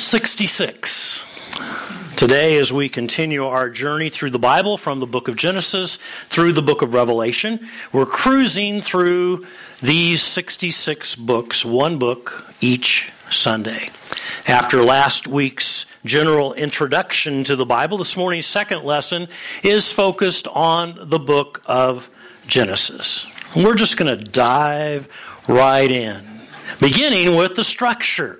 66. Today, as we continue our journey through the Bible from the book of Genesis through the book of Revelation, we're cruising through these 66 books, one book each Sunday. After last week's general introduction to the Bible, this morning's second lesson is focused on the book of Genesis. we're just going to dive right in, beginning with the structure.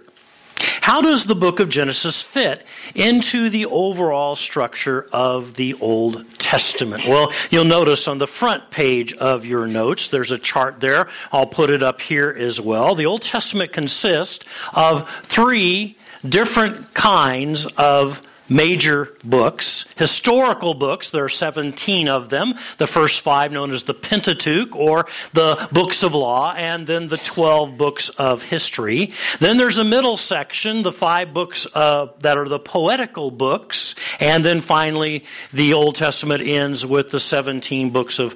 How does the book of Genesis fit into the overall structure of the Old Testament? Well, you'll notice on the front page of your notes, there's a chart there. I'll put it up here as well. The Old Testament consists of three different kinds of major books, historical books. There are 17 of them. The first five known as the Pentateuch or the books of law, and then the 12 books of history. Then there's a middle section, the five books uh, that are the poetical books, and then finally the Old Testament ends with the 17 books of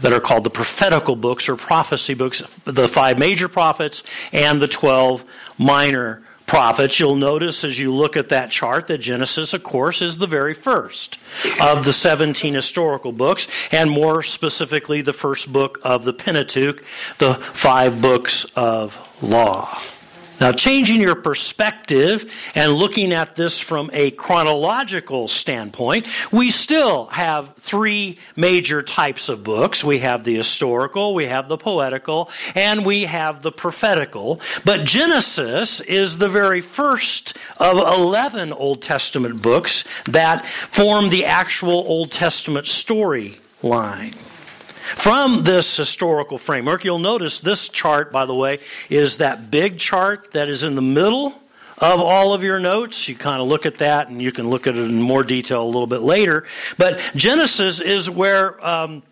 that are called the prophetical books or prophecy books, the five major prophets and the 12 minor prophets, you'll notice as you look at that chart that Genesis, of course, is the very first of the 17 historical books, and more specifically, the first book of the Pentateuch, the five books of law. Now, changing your perspective and looking at this from a chronological standpoint, we still have three major types of books. We have the historical, we have the poetical, and we have the prophetical. But Genesis is the very first of 11 Old Testament books that form the actual Old Testament storyline. From this historical framework, you'll notice this chart, by the way, is that big chart that is in the middle of all of your notes. You kind of look at that and you can look at it in more detail a little bit later. But Genesis is where um,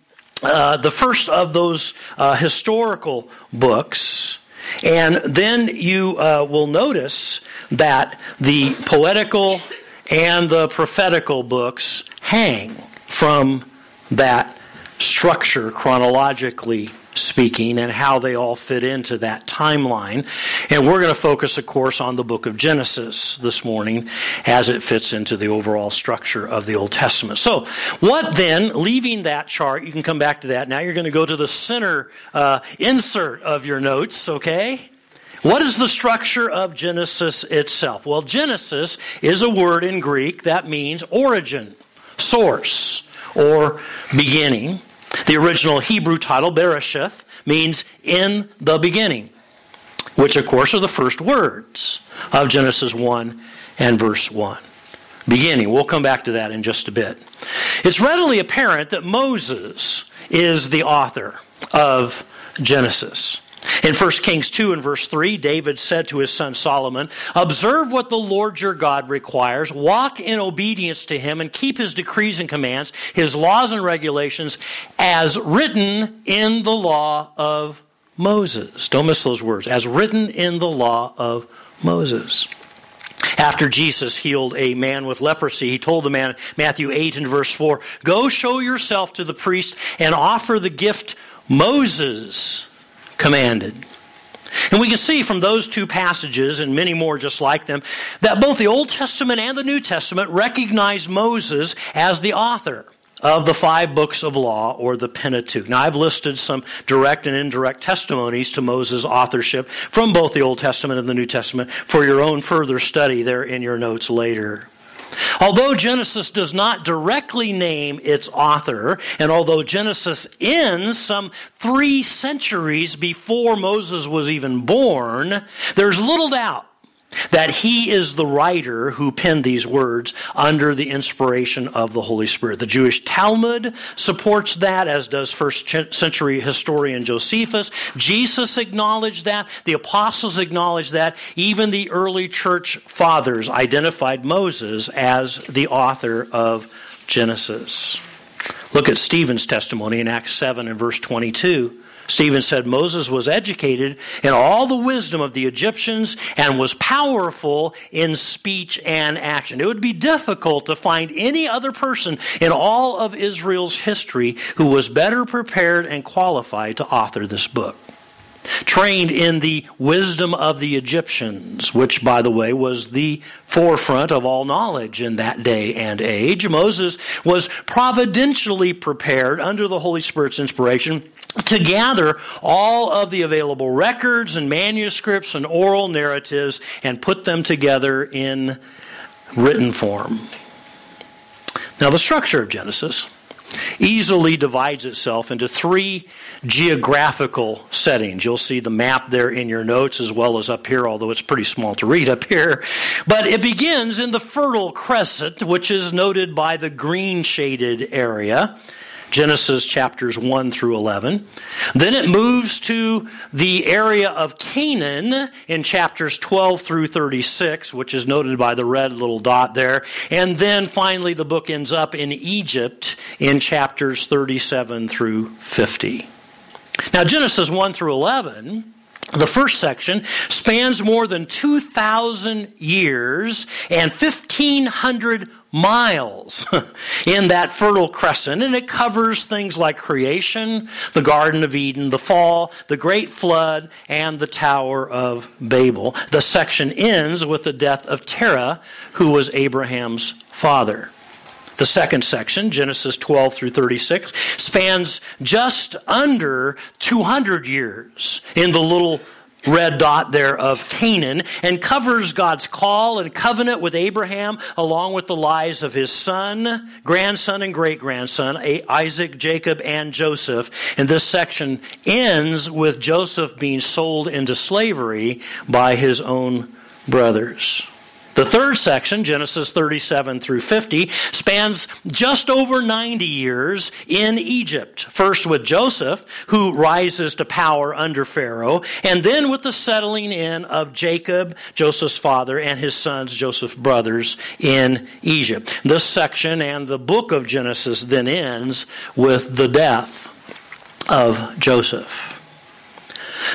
uh, the first of those uh, historical books. And then you uh, will notice that the poetical and the prophetical books hang from that structure chronologically speaking and how they all fit into that timeline. And we're going to focus, of course, on the book of Genesis this morning as it fits into the overall structure of the Old Testament. So, what then, leaving that chart, you can come back to that. Now you're going to go to the center uh, insert of your notes, okay? What is the structure of Genesis itself? Well, Genesis is a word in Greek that means origin, source, or beginning. The original Hebrew title, Bereshith, means in the beginning, which, of course, are the first words of Genesis 1 and verse 1. Beginning. We'll come back to that in just a bit. It's readily apparent that Moses is the author of Genesis. In 1 Kings 2 and verse 3, David said to his son Solomon, Observe what the Lord your God requires, walk in obedience to him, and keep his decrees and commands, his laws and regulations, as written in the law of Moses. Don't miss those words. As written in the law of Moses. After Jesus healed a man with leprosy, he told the man, Matthew 8 and verse 4, Go show yourself to the priest and offer the gift Moses commanded. And we can see from those two passages and many more just like them that both the Old Testament and the New Testament recognize Moses as the author of the five books of law or the Pentateuch. Now, I've listed some direct and indirect testimonies to Moses' authorship from both the Old Testament and the New Testament for your own further study there in your notes later. Although Genesis does not directly name its author, and although Genesis ends some three centuries before Moses was even born, there's little doubt that he is the writer who penned these words under the inspiration of the Holy Spirit. The Jewish Talmud supports that, as does first century historian Josephus. Jesus acknowledged that. The apostles acknowledged that. Even the early church fathers identified Moses as the author of Genesis. Look at Stephen's testimony in Acts 7 and verse 22. Stephen said Moses was educated in all the wisdom of the Egyptians and was powerful in speech and action. It would be difficult to find any other person in all of Israel's history who was better prepared and qualified to author this book. trained in the wisdom of the Egyptians, which, by the way, was the forefront of all knowledge in that day and age. Moses was providentially prepared under the Holy Spirit's inspiration to gather all of the available records and manuscripts and oral narratives and put them together in written form. Now, the structure of Genesis easily divides itself into three geographical settings. You'll see the map there in your notes as well as up here, although it's pretty small to read up here. But it begins in the Fertile Crescent, which is noted by the green shaded area. Genesis chapters 1 through 11. Then it moves to the area of Canaan in chapters 12 through 36, which is noted by the red little dot there. And then finally, the book ends up in Egypt in chapters 37 through 50. Now, Genesis 1 through 11 the first section spans more than 2,000 years and 1,500 miles in that fertile crescent, and it covers things like creation, the Garden of Eden, the fall, the great flood, and the Tower of Babel. The section ends with the death of Terah, who was Abraham's father. The second section, Genesis 12 through 36, spans just under 200 years in the little red dot there of Canaan and covers God's call and covenant with Abraham along with the lives of his son, grandson, and great grandson, Isaac, Jacob, and Joseph. And this section ends with Joseph being sold into slavery by his own brothers. The third section, Genesis 37 through 50, spans just over 90 years in Egypt. First with Joseph, who rises to power under Pharaoh, and then with the settling in of Jacob, Joseph's father, and his sons, Joseph's brothers, in Egypt. This section and the book of Genesis then ends with the death of Joseph.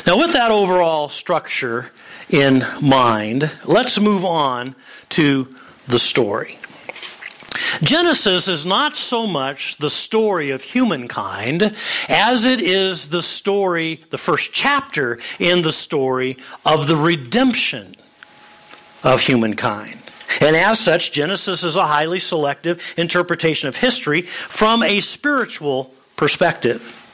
Now, with that overall structure, in mind, let's move on to the story. Genesis is not so much the story of humankind as it is the story, the first chapter in the story of the redemption of humankind. And as such, Genesis is a highly selective interpretation of history from a spiritual perspective.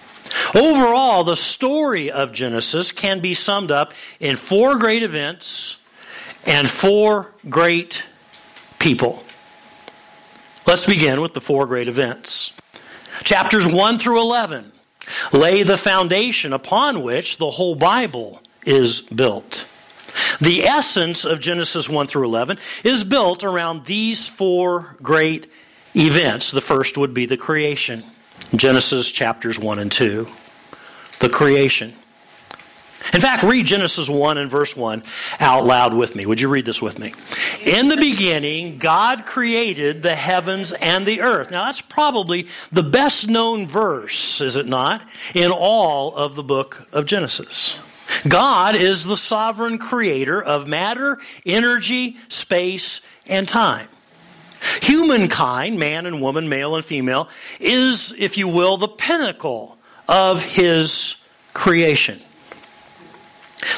Overall, the story of Genesis can be summed up in four great events and four great people. Let's begin with the four great events. Chapters 1 through 11 lay the foundation upon which the whole Bible is built. The essence of Genesis 1 through 11 is built around these four great events. The first would be the creation. Genesis chapters 1 and 2. The creation. In fact, read Genesis 1 and verse 1 out loud with me. Would you read this with me? In the beginning, God created the heavens and the earth. Now, that's probably the best known verse, is it not, in all of the book of Genesis. God is the sovereign creator of matter, energy, space, and time. Humankind, man and woman, male and female, is, if you will, the pinnacle of his creation.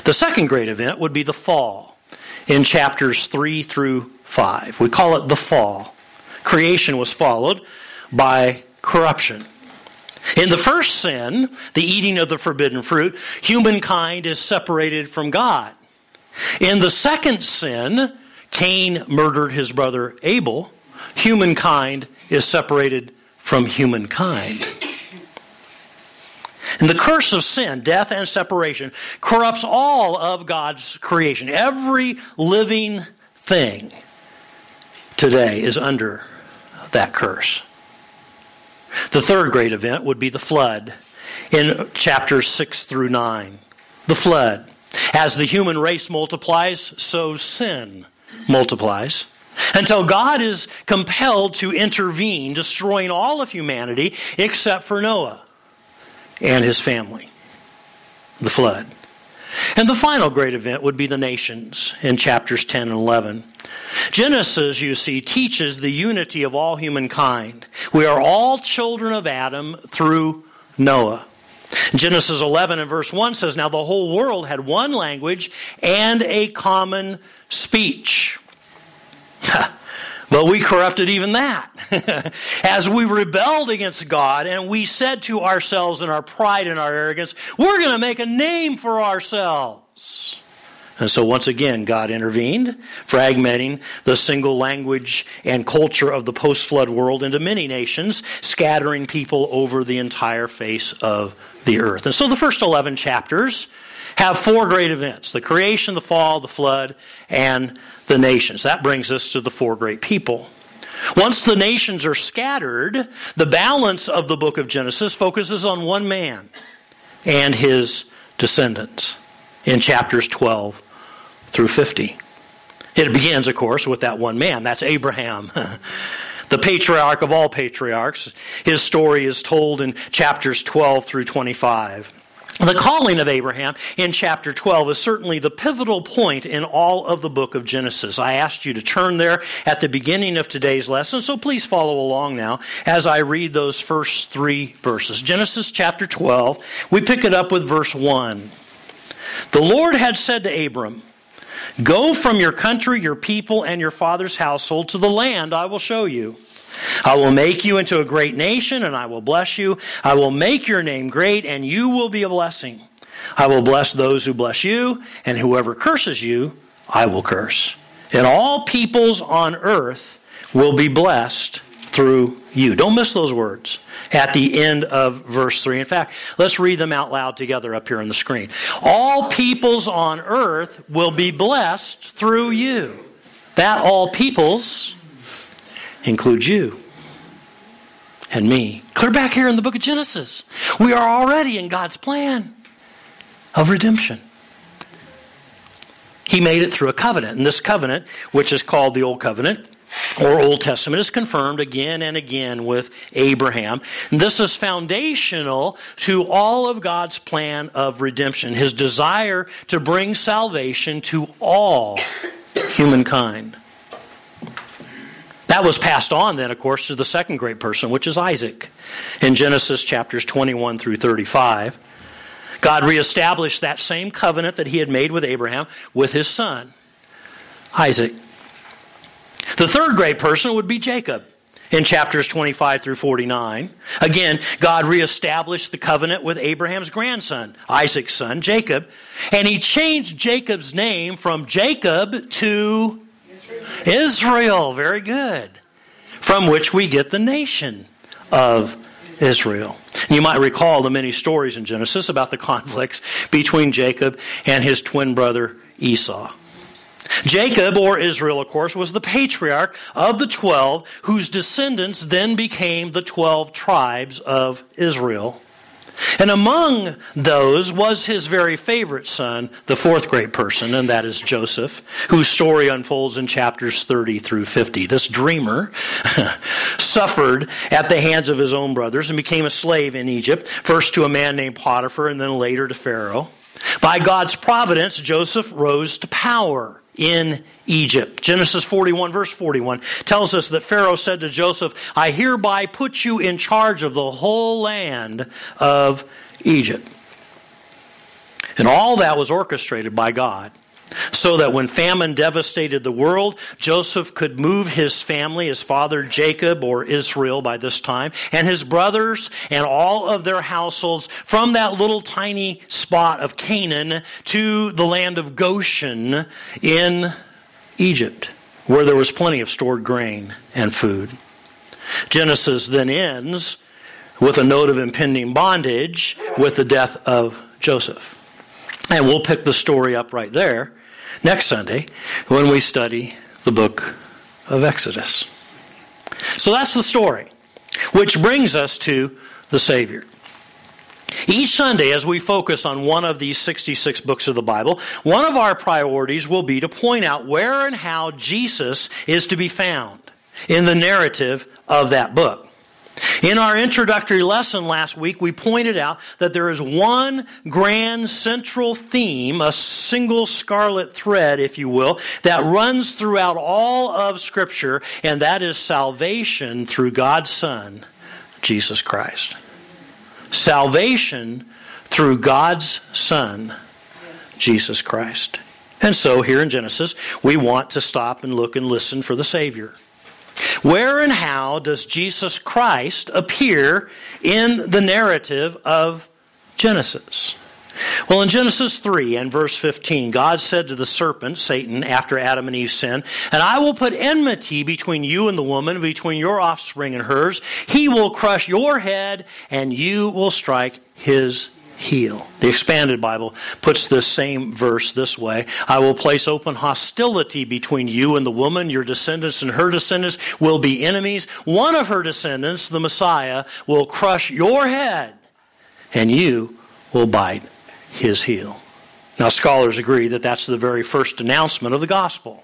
The second great event would be the fall in chapters 3 through 5. We call it the fall. Creation was followed by corruption. In the first sin, the eating of the forbidden fruit, humankind is separated from God. In the second sin, Cain murdered his brother Abel, humankind is separated from humankind. And the curse of sin, death and separation, corrupts all of God's creation. Every living thing today is under that curse. The third great event would be the flood in chapters 6 through 9. The flood. As the human race multiplies, so sin multiplies until God is compelled to intervene, destroying all of humanity except for Noah and his family. The flood. And the final great event would be the nations in chapters 10 and 11. Genesis, you see, teaches the unity of all humankind. We are all children of Adam through Noah. Genesis 11 and verse 1 says, Now the whole world had one language and a common speech. But we corrupted even that. As we rebelled against God and we said to ourselves in our pride and our arrogance, we're going to make a name for ourselves. And so once again, God intervened, fragmenting the single language and culture of the post flood world into many nations, scattering people over the entire face of the earth. And so the first 11 chapters have four great events the creation, the fall, the flood, and the nations. That brings us to the four great people. Once the nations are scattered, the balance of the book of Genesis focuses on one man and his descendants in chapters 12 through 50. It begins, of course, with that one man. That's Abraham. the patriarch of all patriarchs. His story is told in chapters 12 through 25. The calling of Abraham in chapter 12 is certainly the pivotal point in all of the book of Genesis. I asked you to turn there at the beginning of today's lesson, so please follow along now as I read those first three verses. Genesis chapter 12, we pick it up with verse 1. The Lord had said to Abram, Go from your country, your people, and your father's household to the land I will show you. I will make you into a great nation, and I will bless you. I will make your name great, and you will be a blessing. I will bless those who bless you, and whoever curses you, I will curse. And all peoples on earth will be blessed through you. Don't miss those words at the end of verse 3. In fact, let's read them out loud together up here on the screen. All peoples on earth will be blessed through you. That all peoples includes you and me. Clear back here in the book of Genesis. We are already in God's plan of redemption. He made it through a covenant. And this covenant, which is called the Old Covenant, or Old Testament is confirmed again and again with Abraham. And this is foundational to all of God's plan of redemption, his desire to bring salvation to all humankind. That was passed on then, of course, to the second great person, which is Isaac. In Genesis chapters 21 through 35, God reestablished that same covenant that he had made with Abraham with his son, Isaac. The third great person would be Jacob in chapters 25 through 49. Again, God reestablished the covenant with Abraham's grandson, Isaac's son, Jacob, and he changed Jacob's name from Jacob to Israel. Very good. From which we get the nation of Israel. You might recall the many stories in Genesis about the conflicts between Jacob and his twin brother Esau. Jacob, or Israel, of course, was the patriarch of the twelve, whose descendants then became the twelve tribes of Israel. And among those was his very favorite son, the fourth great person, and that is Joseph, whose story unfolds in chapters 30 through 50. This dreamer suffered at the hands of his own brothers and became a slave in Egypt, first to a man named Potiphar and then later to Pharaoh. By God's providence, Joseph rose to power in Egypt. Genesis 41, verse 41, tells us that Pharaoh said to Joseph, I hereby put you in charge of the whole land of Egypt. And all that was orchestrated by God so that when famine devastated the world, Joseph could move his family, his father Jacob or Israel by this time, and his brothers and all of their households from that little tiny spot of Canaan to the land of Goshen in Egypt, where there was plenty of stored grain and food. Genesis then ends with a note of impending bondage with the death of Joseph. And we'll pick the story up right there next Sunday when we study the book of Exodus. So that's the story, which brings us to the Savior. Each Sunday, as we focus on one of these 66 books of the Bible, one of our priorities will be to point out where and how Jesus is to be found in the narrative of that book. In our introductory lesson last week, we pointed out that there is one grand central theme, a single scarlet thread, if you will, that runs throughout all of Scripture, and that is salvation through God's Son, Jesus Christ. Salvation through God's Son, Jesus Christ. And so here in Genesis, we want to stop and look and listen for the Savior. Where and how does Jesus Christ appear in the narrative of Genesis? Well, in Genesis 3 and verse 15, God said to the serpent, Satan, after Adam and Eve sinned, And I will put enmity between you and the woman, between your offspring and hers. He will crush your head, and you will strike his heel. The expanded Bible puts this same verse this way I will place open hostility between you and the woman. Your descendants and her descendants will be enemies. One of her descendants, the Messiah, will crush your head, and you will bite his heel. Now, scholars agree that that's the very first announcement of the gospel.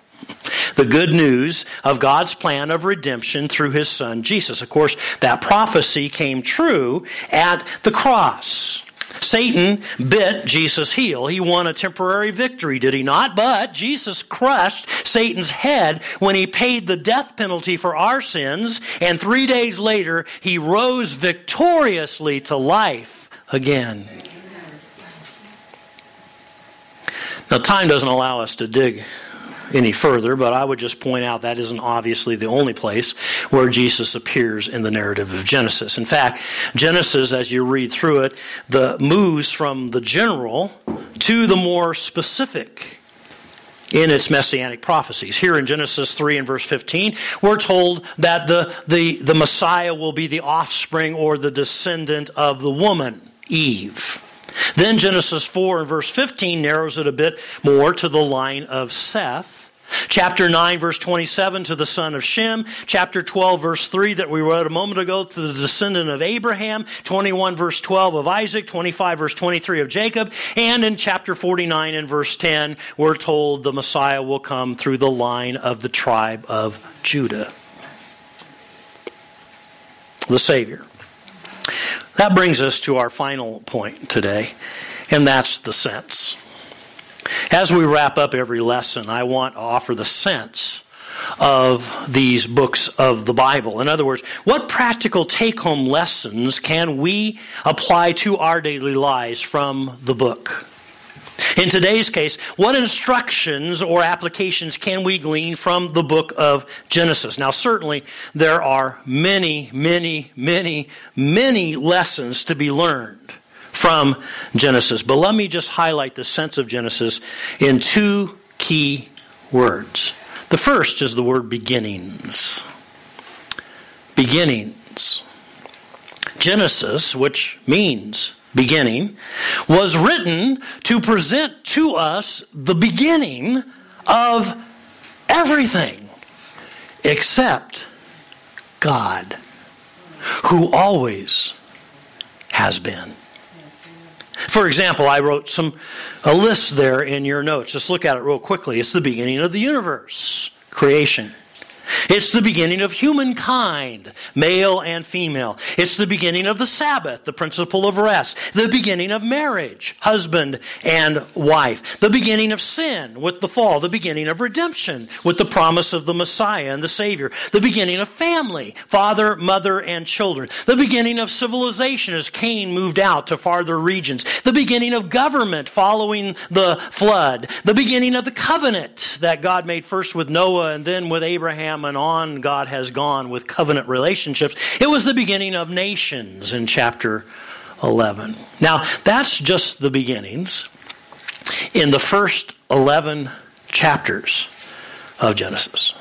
The good news of God's plan of redemption through his son Jesus. Of course, that prophecy came true at the cross. Satan bit Jesus' heel. He won a temporary victory, did he not? But Jesus crushed Satan's head when he paid the death penalty for our sins, and three days later, he rose victoriously to life again. Now, time doesn't allow us to dig any further, but I would just point out that isn't obviously the only place where Jesus appears in the narrative of Genesis. In fact, Genesis, as you read through it, the moves from the general to the more specific in its messianic prophecies. Here in Genesis 3 and verse 15, we're told that the, the, the Messiah will be the offspring or the descendant of the woman, Eve. Then Genesis 4 and verse 15 narrows it a bit more to the line of Seth. Chapter 9, verse 27 to the son of Shem. Chapter 12, verse 3 that we read a moment ago to the descendant of Abraham. 21, verse 12 of Isaac. 25, verse 23 of Jacob. And in chapter 49 and verse 10, we're told the Messiah will come through the line of the tribe of Judah. The Savior. That brings us to our final point today, and that's the sense. As we wrap up every lesson, I want to offer the sense of these books of the Bible. In other words, what practical take home lessons can we apply to our daily lives from the book? In today's case, what instructions or applications can we glean from the book of Genesis? Now, certainly there are many, many, many, many lessons to be learned from Genesis. But let me just highlight the sense of Genesis in two key words. The first is the word beginnings. Beginnings. Genesis, which means beginning, was written to present to us the beginning of everything except God, who always has been. For example, I wrote some a list there in your notes. Just look at it real quickly. It's the beginning of the universe, creation. It's the beginning of humankind, male and female. It's the beginning of the Sabbath, the principle of rest. The beginning of marriage, husband and wife. The beginning of sin with the fall. The beginning of redemption with the promise of the Messiah and the Savior. The beginning of family, father, mother, and children. The beginning of civilization as Cain moved out to farther regions. The beginning of government following the flood. The beginning of the covenant that God made first with Noah and then with Abraham And on God has gone with covenant relationships. It was the beginning of nations in chapter 11. Now, that's just the beginnings in the first 11 chapters of Genesis.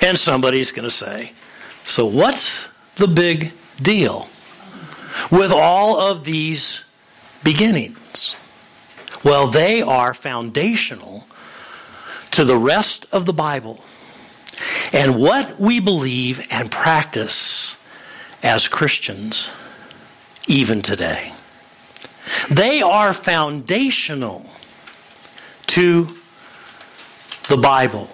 And somebody's going to say, so what's the big deal with all of these beginnings? Well, they are foundational to the rest of the Bible and what we believe and practice as Christians even today. They are foundational to the Bible,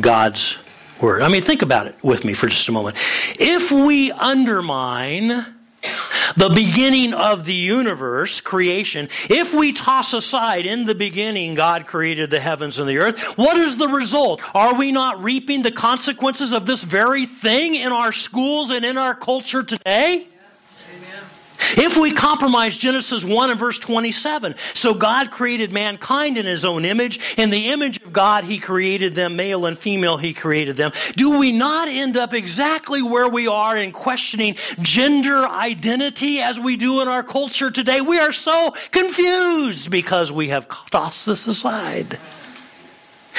God's Word. I mean, think about it with me for just a moment. If we undermine the beginning of the universe, creation, if we toss aside in the beginning God created the heavens and the earth, what is the result? Are we not reaping the consequences of this very thing in our schools and in our culture today? If we compromise Genesis 1 and verse 27, so God created mankind in his own image. In the image of God, he created them, male and female, he created them. Do we not end up exactly where we are in questioning gender identity as we do in our culture today? We are so confused because we have tossed this aside.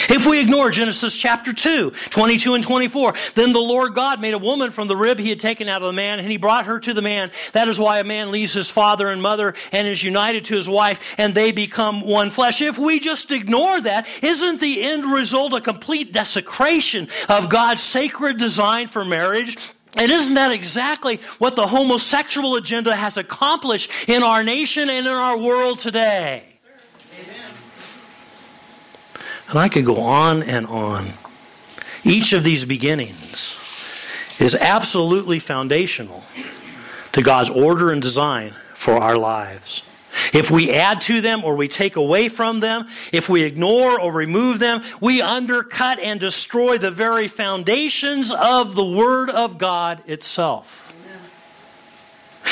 If we ignore Genesis chapter 2, 22 and 24, then the Lord God made a woman from the rib he had taken out of the man, and he brought her to the man. That is why a man leaves his father and mother and is united to his wife, and they become one flesh. If we just ignore that, isn't the end result a complete desecration of God's sacred design for marriage? And isn't that exactly what the homosexual agenda has accomplished in our nation and in our world today? And I could go on and on. Each of these beginnings is absolutely foundational to God's order and design for our lives. If we add to them or we take away from them, if we ignore or remove them, we undercut and destroy the very foundations of the Word of God itself.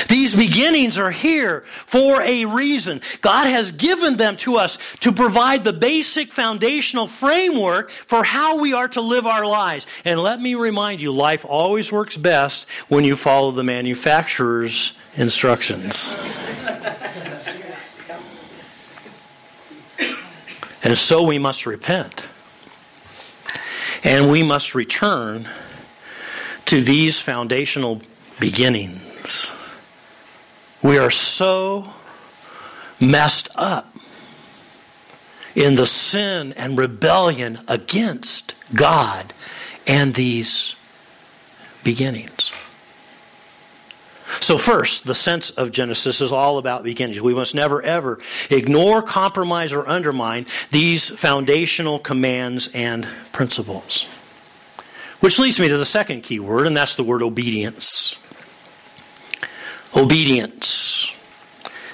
These beginnings are here for a reason. God has given them to us to provide the basic foundational framework for how we are to live our lives. And let me remind you, life always works best when you follow the manufacturer's instructions. And so we must repent. And we must return to these foundational beginnings. We are so messed up in the sin and rebellion against God and these beginnings. So, first, the sense of Genesis is all about beginnings. We must never, ever ignore, compromise, or undermine these foundational commands and principles. Which leads me to the second key word, and that's the word obedience. Obedience.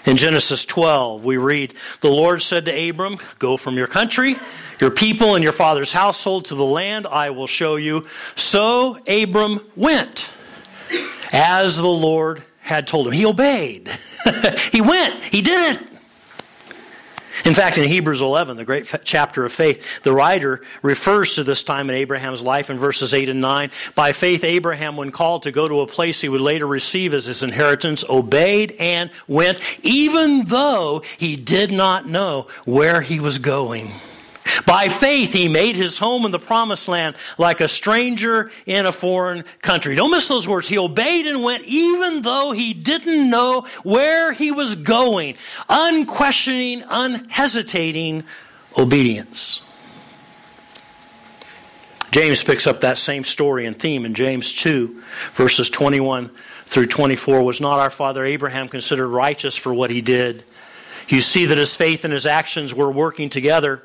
In Genesis 12, we read, The Lord said to Abram, Go from your country, your people, and your father's household to the land I will show you. So Abram went as the Lord had told him. He obeyed. he went. He did it. In fact, in Hebrews 11, the great chapter of faith, the writer refers to this time in Abraham's life in verses 8 and 9. By faith, Abraham, when called to go to a place he would later receive as his inheritance, obeyed and went, even though he did not know where he was going. By faith, he made his home in the promised land like a stranger in a foreign country. Don't miss those words. He obeyed and went even though he didn't know where he was going. Unquestioning, unhesitating obedience. James picks up that same story and theme in James 2, verses 21 through 24. Was not our father Abraham considered righteous for what he did? You see that his faith and his actions were working together.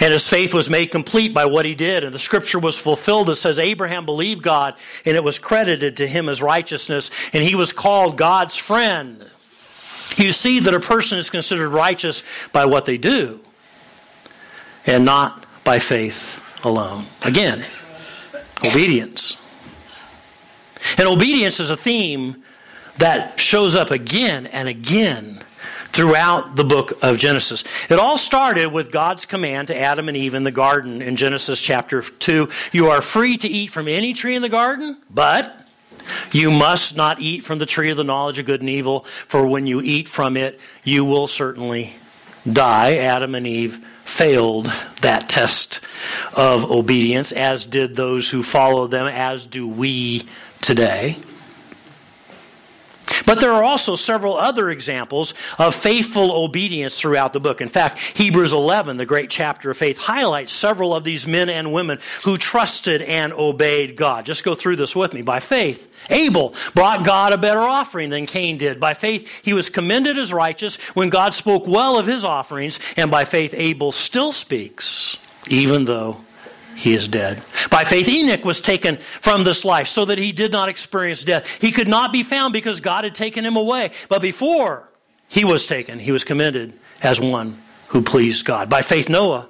And his faith was made complete by what he did. And the scripture was fulfilled. It says, Abraham believed God, and it was credited to him as righteousness, and he was called God's friend. You see that a person is considered righteous by what they do, and not by faith alone. Again, obedience. And obedience is a theme that shows up again and again throughout the book of Genesis. It all started with God's command to Adam and Eve in the garden in Genesis chapter 2. You are free to eat from any tree in the garden, but you must not eat from the tree of the knowledge of good and evil, for when you eat from it, you will certainly die. Adam and Eve failed that test of obedience, as did those who followed them, as do we today. But there are also several other examples of faithful obedience throughout the book. In fact, Hebrews 11, the great chapter of faith, highlights several of these men and women who trusted and obeyed God. Just go through this with me. By faith, Abel brought God a better offering than Cain did. By faith, he was commended as righteous when God spoke well of his offerings, and by faith, Abel still speaks, even though he is dead. By faith, Enoch was taken from this life so that he did not experience death. He could not be found because God had taken him away. But before he was taken, he was commended as one who pleased God. By faith, Noah,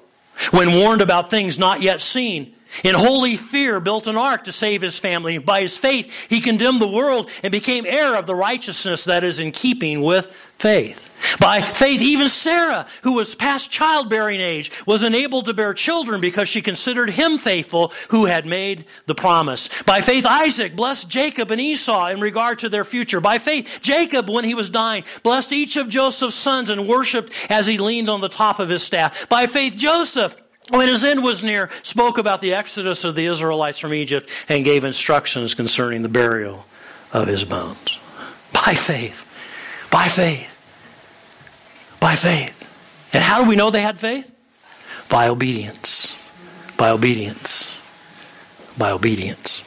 when warned about things not yet seen, in holy fear, built an ark to save his family. By his faith, he condemned the world and became heir of the righteousness that is in keeping with faith. By faith, even Sarah, who was past childbearing age, was enabled to bear children because she considered him faithful who had made the promise. By faith, Isaac blessed Jacob and Esau in regard to their future. By faith, Jacob, when he was dying, blessed each of Joseph's sons and worshiped as he leaned on the top of his staff. By faith, Joseph, when his end was near, spoke about the exodus of the Israelites from Egypt and gave instructions concerning the burial of his bones. By faith. By faith. By faith. And how do we know they had faith? By obedience. By obedience. By obedience.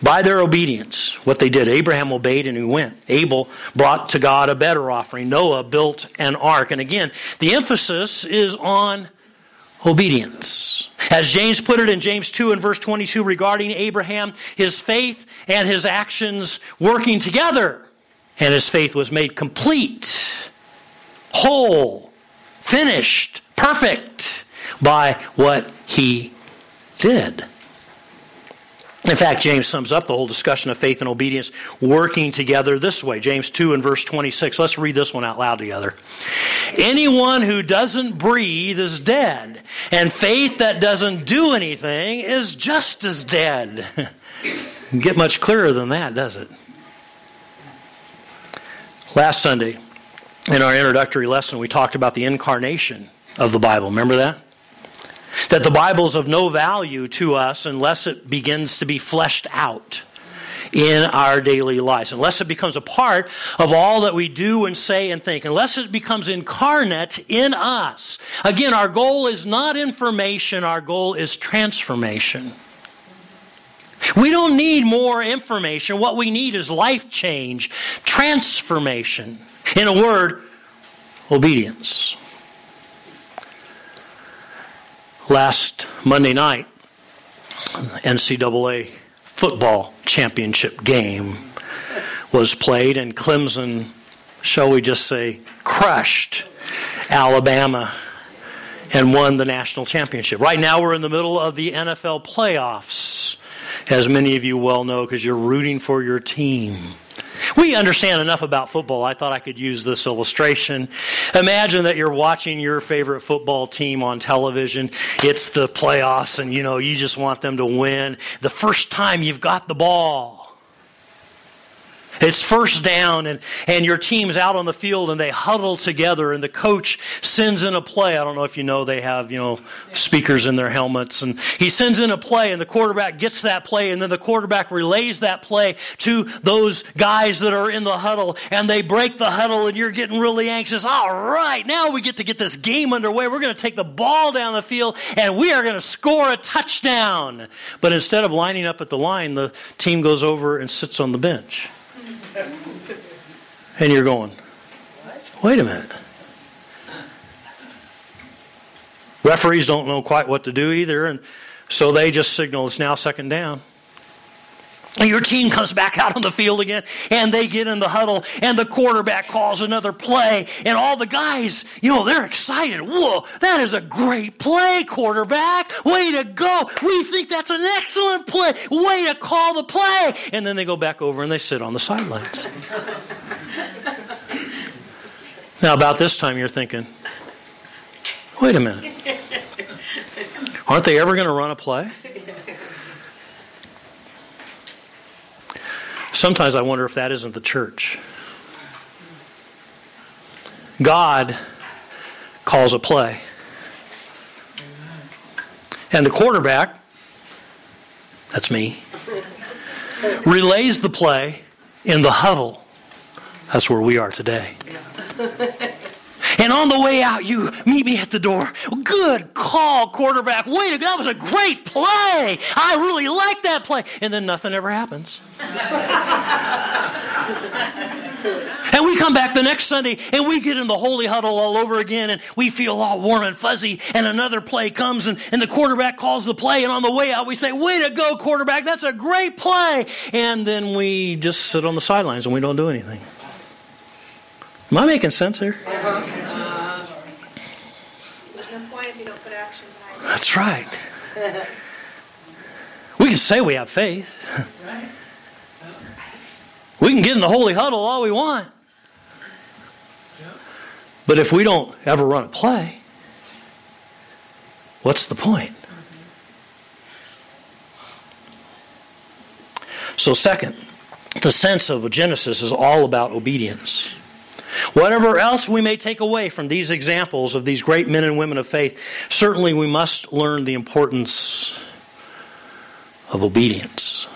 By their obedience, what they did, Abraham obeyed and he went. Abel brought to God a better offering. Noah built an ark. And again, the emphasis is on obedience. As James put it in James 2 and verse 22 regarding Abraham, his faith and his actions working together. And his faith was made complete, whole, finished, perfect by what he did. In fact, James sums up the whole discussion of faith and obedience working together this way. James 2 and verse 26. Let's read this one out loud together. Anyone who doesn't breathe is dead, and faith that doesn't do anything is just as dead. Get much clearer than that, does it? Last Sunday, in our introductory lesson, we talked about the incarnation of the Bible. Remember that? That the Bible is of no value to us unless it begins to be fleshed out in our daily lives, unless it becomes a part of all that we do and say and think, unless it becomes incarnate in us. Again, our goal is not information, our goal is transformation. We don't need more information. What we need is life change, transformation. In a word, obedience. Last Monday night, NCAA football championship game was played, and Clemson, shall we just say, crushed Alabama and won the national championship. Right now, we're in the middle of the NFL playoffs, as many of you well know, because you're rooting for your team. We understand enough about football. I thought I could use this illustration. Imagine that you're watching your favorite football team on television. It's the playoffs, and you know, you just want them to win. The first time you've got the ball. It's first down, and, and your team's out on the field, and they huddle together, and the coach sends in a play. I don't know if you know they have, you know, speakers in their helmets, and he sends in a play, and the quarterback gets that play, and then the quarterback relays that play to those guys that are in the huddle, and they break the huddle, and you're getting really anxious. All right, now we get to get this game underway. We're going to take the ball down the field, and we are going to score a touchdown. But instead of lining up at the line, the team goes over and sits on the bench. And you're going, wait a minute. Referees don't know quite what to do either, and so they just signal it's now second down. Your team comes back out on the field again, and they get in the huddle, and the quarterback calls another play, and all the guys, you know, they're excited. Whoa, that is a great play, quarterback. Way to go. We think that's an excellent play. Way to call the play. And then they go back over and they sit on the sidelines. now, about this time, you're thinking, wait a minute. Aren't they ever going to run a play? Sometimes I wonder if that isn't the church. God calls a play. And the quarterback, that's me, relays the play in the huddle. That's where we are today. And on the way out, you meet me at the door. Good call, quarterback. Way to go. That was a great play. I really like that play. And then nothing ever happens. And we come back the next Sunday and we get in the holy huddle all over again and we feel all warm and fuzzy. And another play comes and, and the quarterback calls the play. And on the way out, we say, Way to go, quarterback. That's a great play. And then we just sit on the sidelines and we don't do anything. Am I making sense here? That's right. We can say we have faith. We can get in the holy huddle all we want. But if we don't ever run a play, what's the point? So, second, the sense of Genesis is all about obedience. Whatever else we may take away from these examples of these great men and women of faith, certainly we must learn the importance of obedience.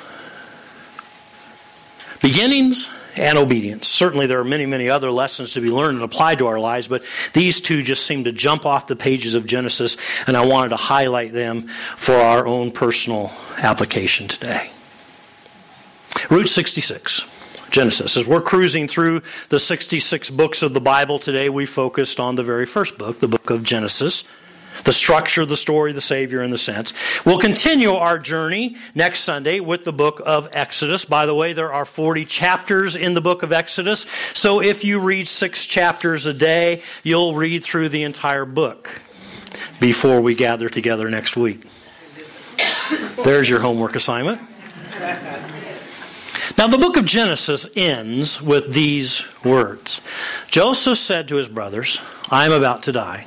Beginnings and obedience. Certainly, there are many, many other lessons to be learned and applied to our lives, but these two just seem to jump off the pages of Genesis, and I wanted to highlight them for our own personal application today. Route 66. Genesis. As we're cruising through the 66 books of the Bible today, we focused on the very first book, the book of Genesis. The structure, the story, the Savior, and the sense. We'll continue our journey next Sunday with the book of Exodus. By the way, there are 40 chapters in the book of Exodus. So if you read six chapters a day, you'll read through the entire book before we gather together next week. There's your homework assignment. Now, the book of Genesis ends with these words Joseph said to his brothers, I am about to die.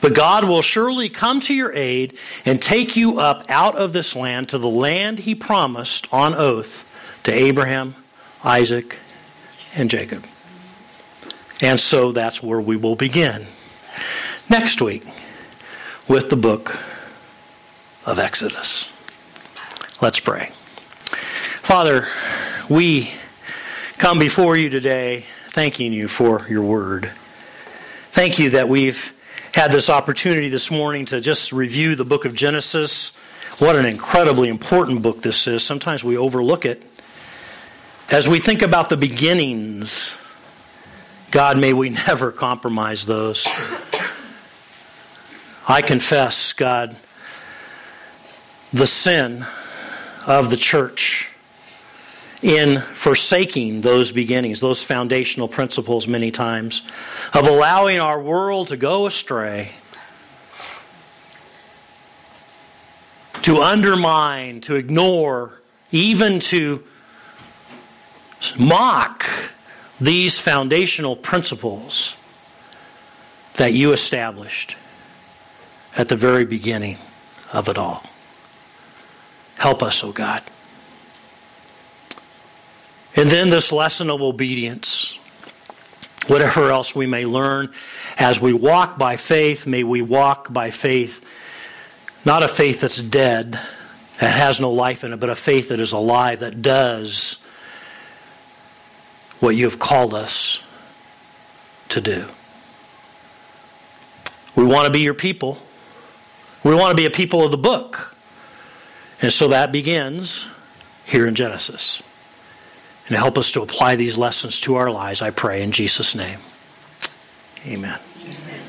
But God will surely come to your aid and take you up out of this land to the land he promised on oath to Abraham, Isaac, and Jacob. And so that's where we will begin next week with the book of Exodus. Let's pray. Father, we come before you today thanking you for your word. Thank you that we've had this opportunity this morning to just review the book of Genesis. What an incredibly important book this is. Sometimes we overlook it. As we think about the beginnings, God, may we never compromise those. I confess, God, the sin of the church in forsaking those beginnings, those foundational principles many times, of allowing our world to go astray, to undermine, to ignore, even to mock these foundational principles that you established at the very beginning of it all. Help us, O oh God. And then this lesson of obedience. Whatever else we may learn as we walk by faith, may we walk by faith, not a faith that's dead, that has no life in it, but a faith that is alive, that does what you have called us to do. We want to be your people. We want to be a people of the book. And so that begins here in Genesis and help us to apply these lessons to our lives, I pray, in Jesus' name. Amen. Amen.